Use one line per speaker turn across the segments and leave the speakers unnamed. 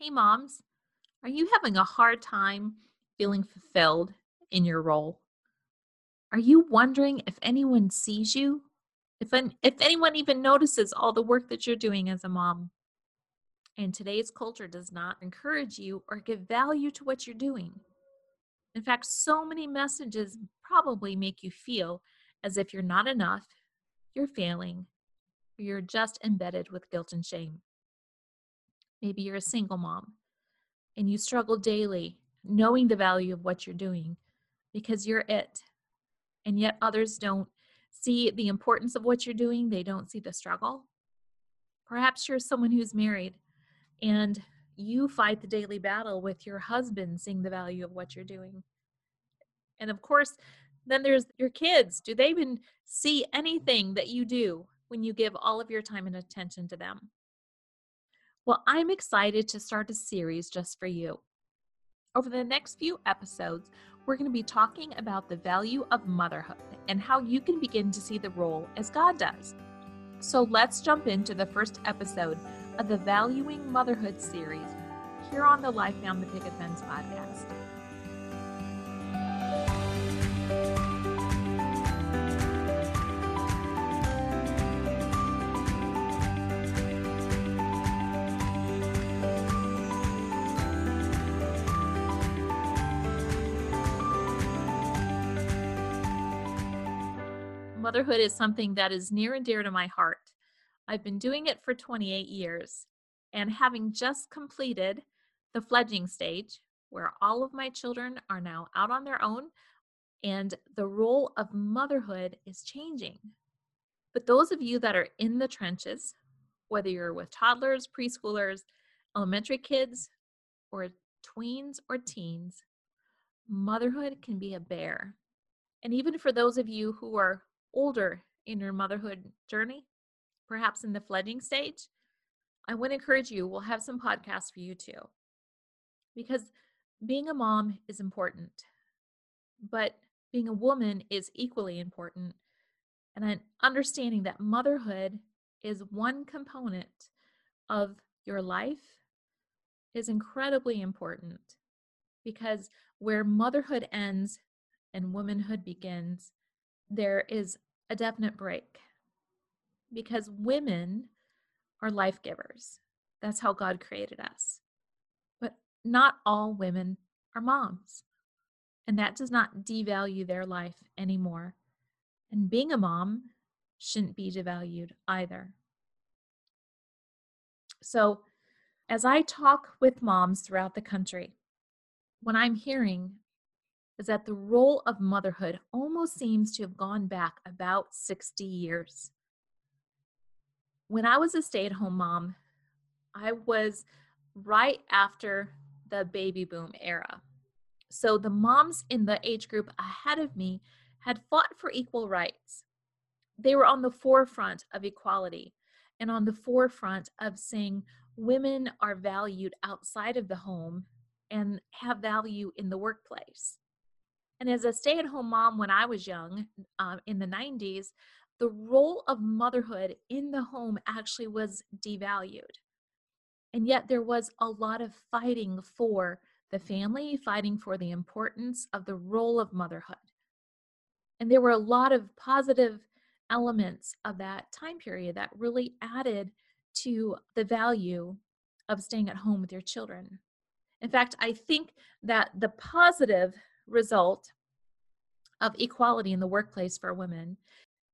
Hey, moms, are you having a hard time feeling fulfilled in your role? Are you wondering if anyone sees you? If, an, if anyone even notices all the work that you're doing as a mom? And today's culture does not encourage you or give value to what you're doing. In fact, so many messages probably make you feel as if you're not enough, you're failing, you're just embedded with guilt and shame. Maybe you're a single mom and you struggle daily knowing the value of what you're doing because you're it. And yet others don't see the importance of what you're doing, they don't see the struggle. Perhaps you're someone who's married and you fight the daily battle with your husband seeing the value of what you're doing. And of course, then there's your kids. Do they even see anything that you do when you give all of your time and attention to them? Well, I'm excited to start a series just for you. Over the next few episodes, we're going to be talking about the value of motherhood and how you can begin to see the role as God does. So let's jump into the first episode of the Valuing Motherhood series here on the Life Beyond the Picket Fence podcast. Motherhood is something that is near and dear to my heart. I've been doing it for 28 years, and having just completed the fledging stage, where all of my children are now out on their own, and the role of motherhood is changing. But those of you that are in the trenches, whether you're with toddlers, preschoolers, elementary kids, or tweens or teens, motherhood can be a bear. And even for those of you who are older in your motherhood journey, perhaps in the fledging stage, I would encourage you, we'll have some podcasts for you too. Because being a mom is important, but being a woman is equally important. And understanding that motherhood is one component of your life is incredibly important because where motherhood ends and womanhood begins, there is a definite break because women are life givers. That's how God created us. But not all women are moms. And that does not devalue their life anymore. And being a mom shouldn't be devalued either. So, as I talk with moms throughout the country, when I'm hearing is that the role of motherhood almost seems to have gone back about 60 years. When I was a stay at home mom, I was right after the baby boom era. So the moms in the age group ahead of me had fought for equal rights. They were on the forefront of equality and on the forefront of saying women are valued outside of the home and have value in the workplace. And as a stay at home mom, when I was young um, in the 90s, the role of motherhood in the home actually was devalued. And yet there was a lot of fighting for the family, fighting for the importance of the role of motherhood. And there were a lot of positive elements of that time period that really added to the value of staying at home with your children. In fact, I think that the positive result of equality in the workplace for women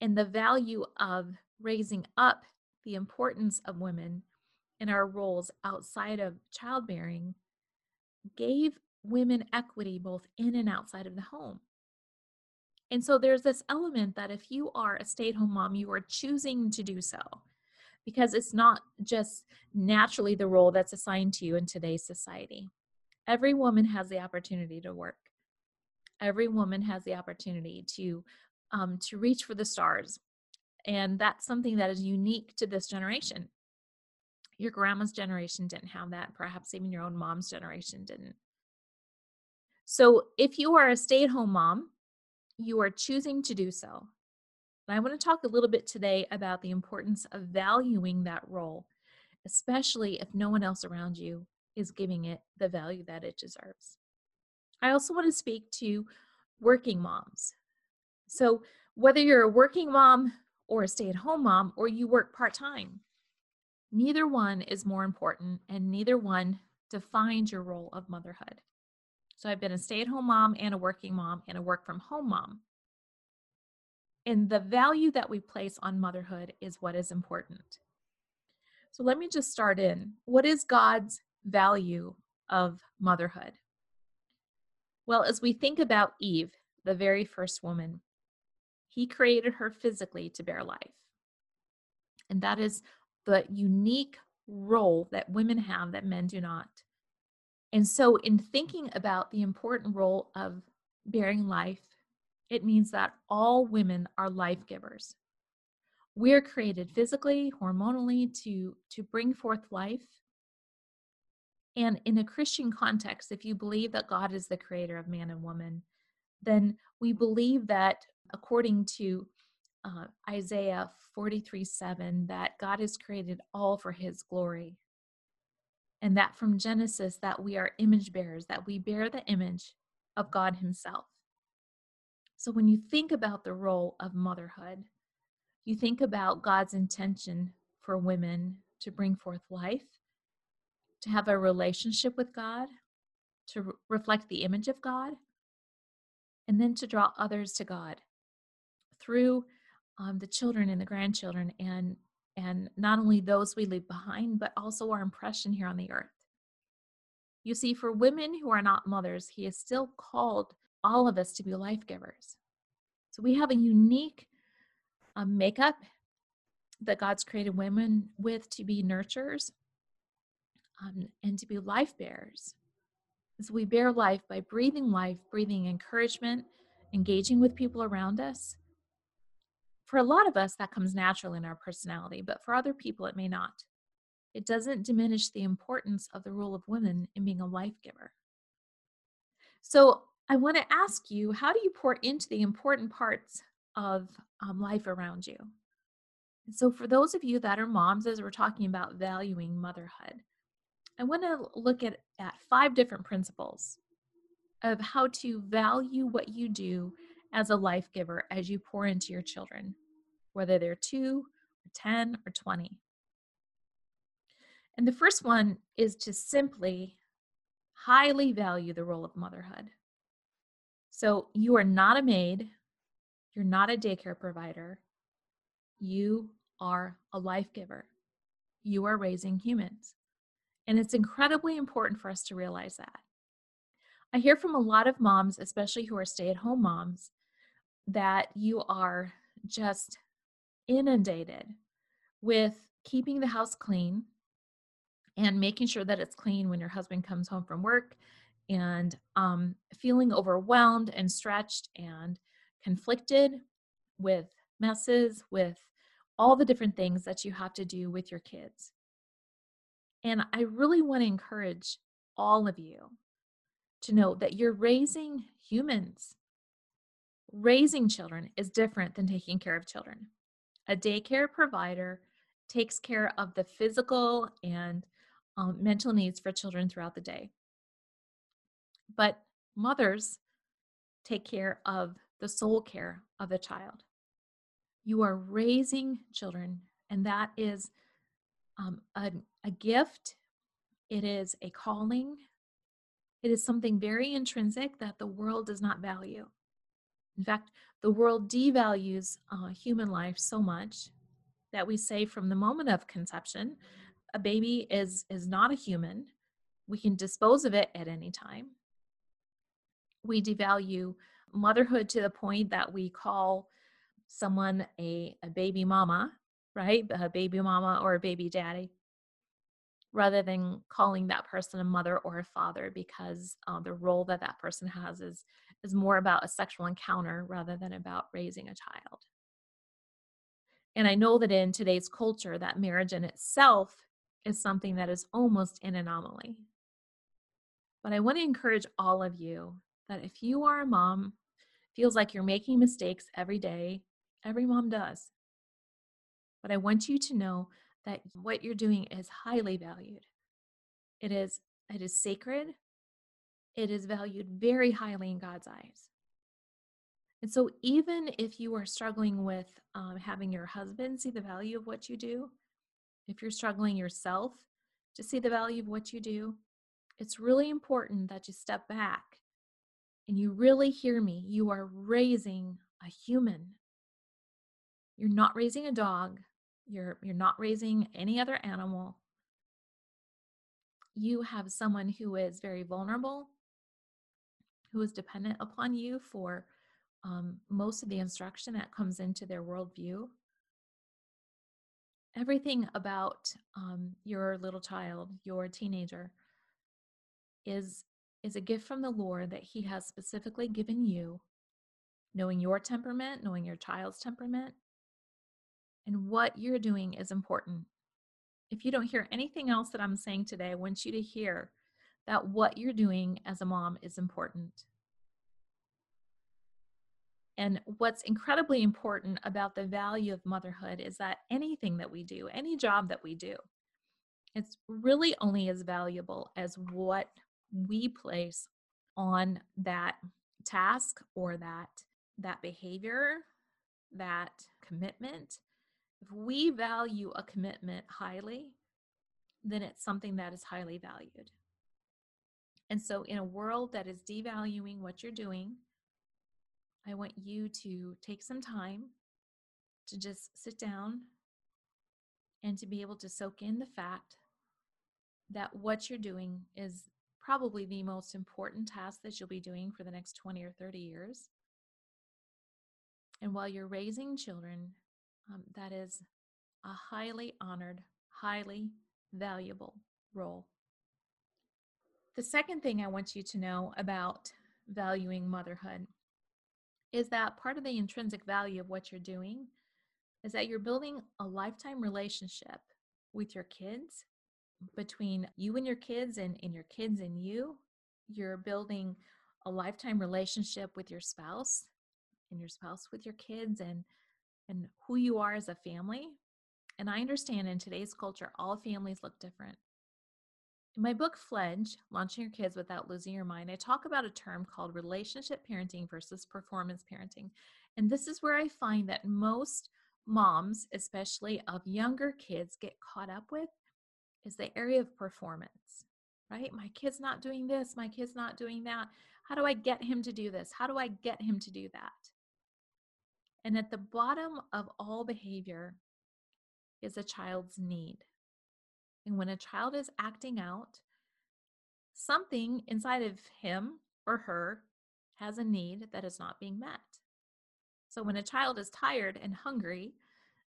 and the value of raising up the importance of women in our roles outside of childbearing gave women equity both in and outside of the home. And so there's this element that if you are a stay at home mom, you are choosing to do so because it's not just naturally the role that's assigned to you in today's society. Every woman has the opportunity to work every woman has the opportunity to um, to reach for the stars and that's something that is unique to this generation. Your grandma's generation didn't have that perhaps even your own mom's generation didn't. So if you are a stay-at-home mom you are choosing to do so. And i want to talk a little bit today about the importance of valuing that role especially if no one else around you is giving it the value that it deserves. I also want to speak to working moms. So, whether you're a working mom or a stay at home mom or you work part time, neither one is more important and neither one defines your role of motherhood. So, I've been a stay at home mom and a working mom and a work from home mom. And the value that we place on motherhood is what is important. So, let me just start in. What is God's value of motherhood? Well, as we think about Eve, the very first woman, he created her physically to bear life. And that is the unique role that women have that men do not. And so, in thinking about the important role of bearing life, it means that all women are life givers. We're created physically, hormonally to, to bring forth life. And in a Christian context, if you believe that God is the creator of man and woman, then we believe that according to uh, Isaiah 43 7, that God has created all for his glory. And that from Genesis, that we are image bearers, that we bear the image of God himself. So when you think about the role of motherhood, you think about God's intention for women to bring forth life, to have a relationship with God, to re- reflect the image of God, and then to draw others to God through um, the children and the grandchildren and and not only those we leave behind but also our impression here on the earth. You see for women who are not mothers he has still called all of us to be life givers. So we have a unique um, makeup that god's created women with to be nurturers um, and to be life bearers as we bear life by breathing life, breathing encouragement, engaging with people around us. For a lot of us, that comes naturally in our personality, but for other people, it may not. It doesn't diminish the importance of the role of women in being a life giver. So, I want to ask you how do you pour into the important parts of um, life around you? so, for those of you that are moms, as we're talking about valuing motherhood, I want to look at, at five different principles of how to value what you do as a life giver as you pour into your children, whether they're two, or 10, or 20. And the first one is to simply highly value the role of motherhood. So you are not a maid, you're not a daycare provider, you are a life giver. You are raising humans. And it's incredibly important for us to realize that. I hear from a lot of moms, especially who are stay at home moms, that you are just inundated with keeping the house clean and making sure that it's clean when your husband comes home from work and um, feeling overwhelmed and stretched and conflicted with messes, with all the different things that you have to do with your kids. And I really want to encourage all of you to know that you're raising humans. Raising children is different than taking care of children. A daycare provider takes care of the physical and um, mental needs for children throughout the day. But mothers take care of the soul care of the child. You are raising children, and that is um, a, a gift, it is a calling, it is something very intrinsic that the world does not value. In fact, the world devalues uh, human life so much that we say from the moment of conception, a baby is, is not a human. We can dispose of it at any time. We devalue motherhood to the point that we call someone a, a baby mama right? A baby mama or a baby daddy, rather than calling that person a mother or a father because uh, the role that that person has is is more about a sexual encounter rather than about raising a child. And I know that in today's culture, that marriage in itself is something that is almost an anomaly. But I want to encourage all of you that if you are a mom, feels like you're making mistakes every day, every mom does. But I want you to know that what you're doing is highly valued. It is it is sacred, it is valued very highly in God's eyes. And so, even if you are struggling with um, having your husband see the value of what you do, if you're struggling yourself to see the value of what you do, it's really important that you step back and you really hear me. You are raising a human. You're not raising a dog. You're, you're not raising any other animal. You have someone who is very vulnerable, who is dependent upon you for um, most of the instruction that comes into their worldview. Everything about um, your little child, your teenager, is is a gift from the Lord that He has specifically given you, knowing your temperament, knowing your child's temperament, and what you're doing is important. If you don't hear anything else that I'm saying today, I want you to hear that what you're doing as a mom is important. And what's incredibly important about the value of motherhood is that anything that we do, any job that we do, it's really only as valuable as what we place on that task or that that behavior, that commitment. If we value a commitment highly, then it's something that is highly valued. And so, in a world that is devaluing what you're doing, I want you to take some time to just sit down and to be able to soak in the fact that what you're doing is probably the most important task that you'll be doing for the next 20 or 30 years. And while you're raising children, um, that is a highly honored, highly valuable role. The second thing I want you to know about valuing motherhood is that part of the intrinsic value of what you're doing is that you're building a lifetime relationship with your kids between you and your kids and, and your kids and you you're building a lifetime relationship with your spouse and your spouse with your kids and and who you are as a family and i understand in today's culture all families look different in my book, Fledge Launching Your Kids Without Losing Your Mind, I talk about a term called relationship parenting versus performance parenting. And this is where I find that most moms, especially of younger kids, get caught up with is the area of performance, right? My kid's not doing this, my kid's not doing that. How do I get him to do this? How do I get him to do that? And at the bottom of all behavior is a child's need. And when a child is acting out, something inside of him or her has a need that is not being met. So when a child is tired and hungry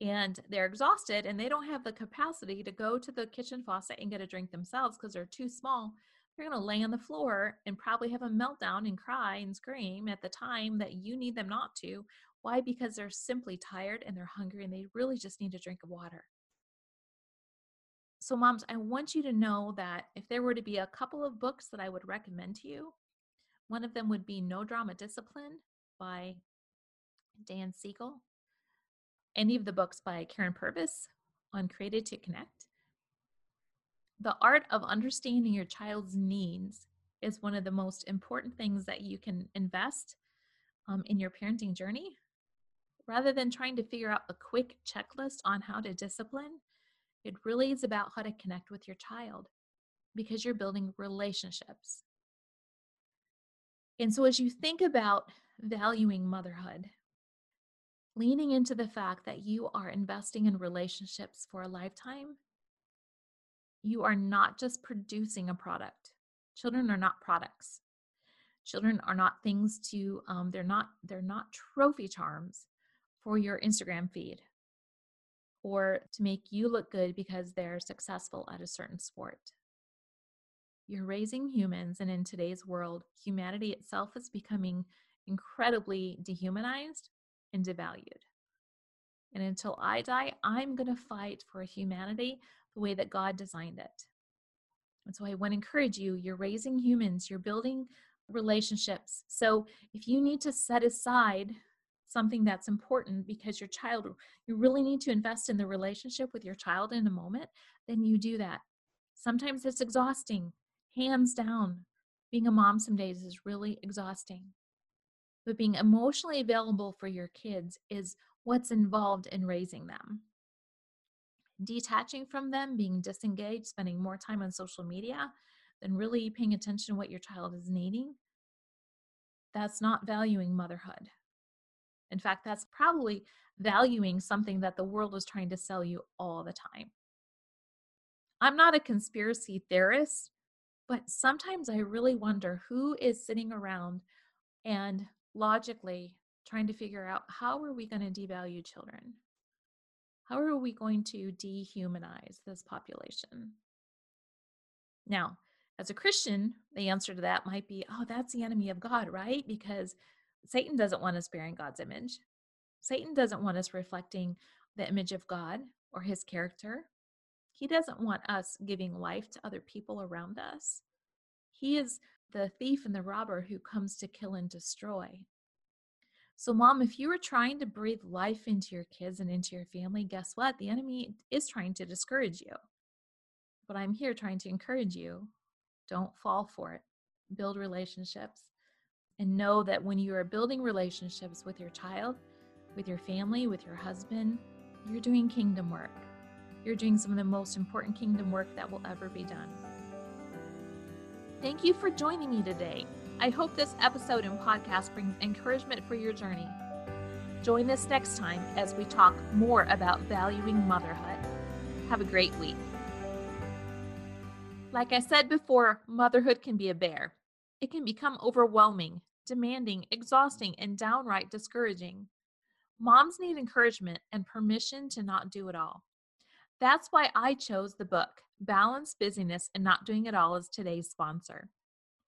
and they're exhausted and they don't have the capacity to go to the kitchen faucet and get a drink themselves because they're too small, they're going to lay on the floor and probably have a meltdown and cry and scream at the time that you need them not to. Why? Because they're simply tired and they're hungry and they really just need a drink of water. So, moms, I want you to know that if there were to be a couple of books that I would recommend to you, one of them would be No Drama Discipline by Dan Siegel. Any of the books by Karyn Purvis on Created to Connect. The art of understanding your child's needs is one of the most important things that you can invest um, in your parenting journey. Rather than trying to figure out a quick checklist on how to discipline, it really is about how to connect with your child because you're building relationships. And so, as you think about valuing motherhood, leaning into the fact that you are investing in relationships for a lifetime, you are not just producing a product. Children are not products. Children are not things to. Um, they're not. They're not trophy charms for your Instagram feed or to make you look good because they're successful at a certain sport. You're raising humans, and in today's world, humanity itself is becoming incredibly dehumanized and devalued. And until I die, I'm going to fight for humanity the way that God designed it. And so I want to encourage you you're raising humans, you're building relationships. So if you need to set aside something that's important because your child, you really need to invest in the relationship with your child in a moment, then you do that. Sometimes it's exhausting Hands down, being a mom some days is really exhausting. But being emotionally available for your kids is what's involved in raising them. Detaching from them, being disengaged, spending more time on social media than really paying attention to what your child is needing, that's not valuing motherhood. In fact, that's probably valuing something that the world is trying to sell you all the time. I'm not a conspiracy theorist, but sometimes I really wonder who is sitting around and logically trying to figure out how are we going to devalue children? How are we going to dehumanize this population? Now, as a Christian, the answer to that might be, oh, that's the enemy of God, right? Because Satan doesn't want us bearing God's image. Satan doesn't want us reflecting the image of God or his character. He doesn't want us giving life to other people around us. He is the thief and the robber who comes to kill and destroy. So, mom, if you are trying to breathe life into your kids and into your family, guess what? The enemy is trying to discourage you. But I'm here trying to encourage you. Don't fall for it. Build relationships. And know that when you are building relationships with your child, with your family, with your husband, you're doing kingdom work. You're doing some of the most important kingdom work that will ever be done. Thank you for joining me today. I hope this episode and podcast brings encouragement for your journey. Join us next time as we talk more about valuing motherhood. Have a great week. Like I said before, motherhood can be a bear. It can become overwhelming, demanding, exhausting, and downright discouraging. Moms need encouragement and permission to not do it all. That's why I chose the book, Balance Busyness and Not Doing It All, as today's sponsor.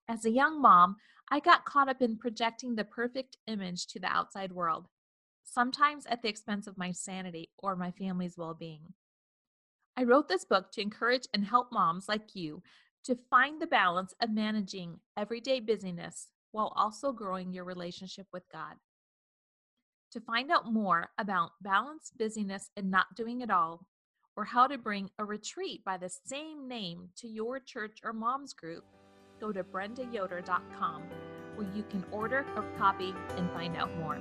As a young mom, I got caught up in projecting the perfect image to the outside world, sometimes at the expense of my sanity or my family's well being. I wrote this book to encourage and help moms like you to find the balance of managing everyday busyness while also growing your relationship with God. To find out more about balance, busyness, and not doing it all, or how to bring a retreat by the same name to your church or mom's group, go to brendayoder.com where you can order a copy and find out more.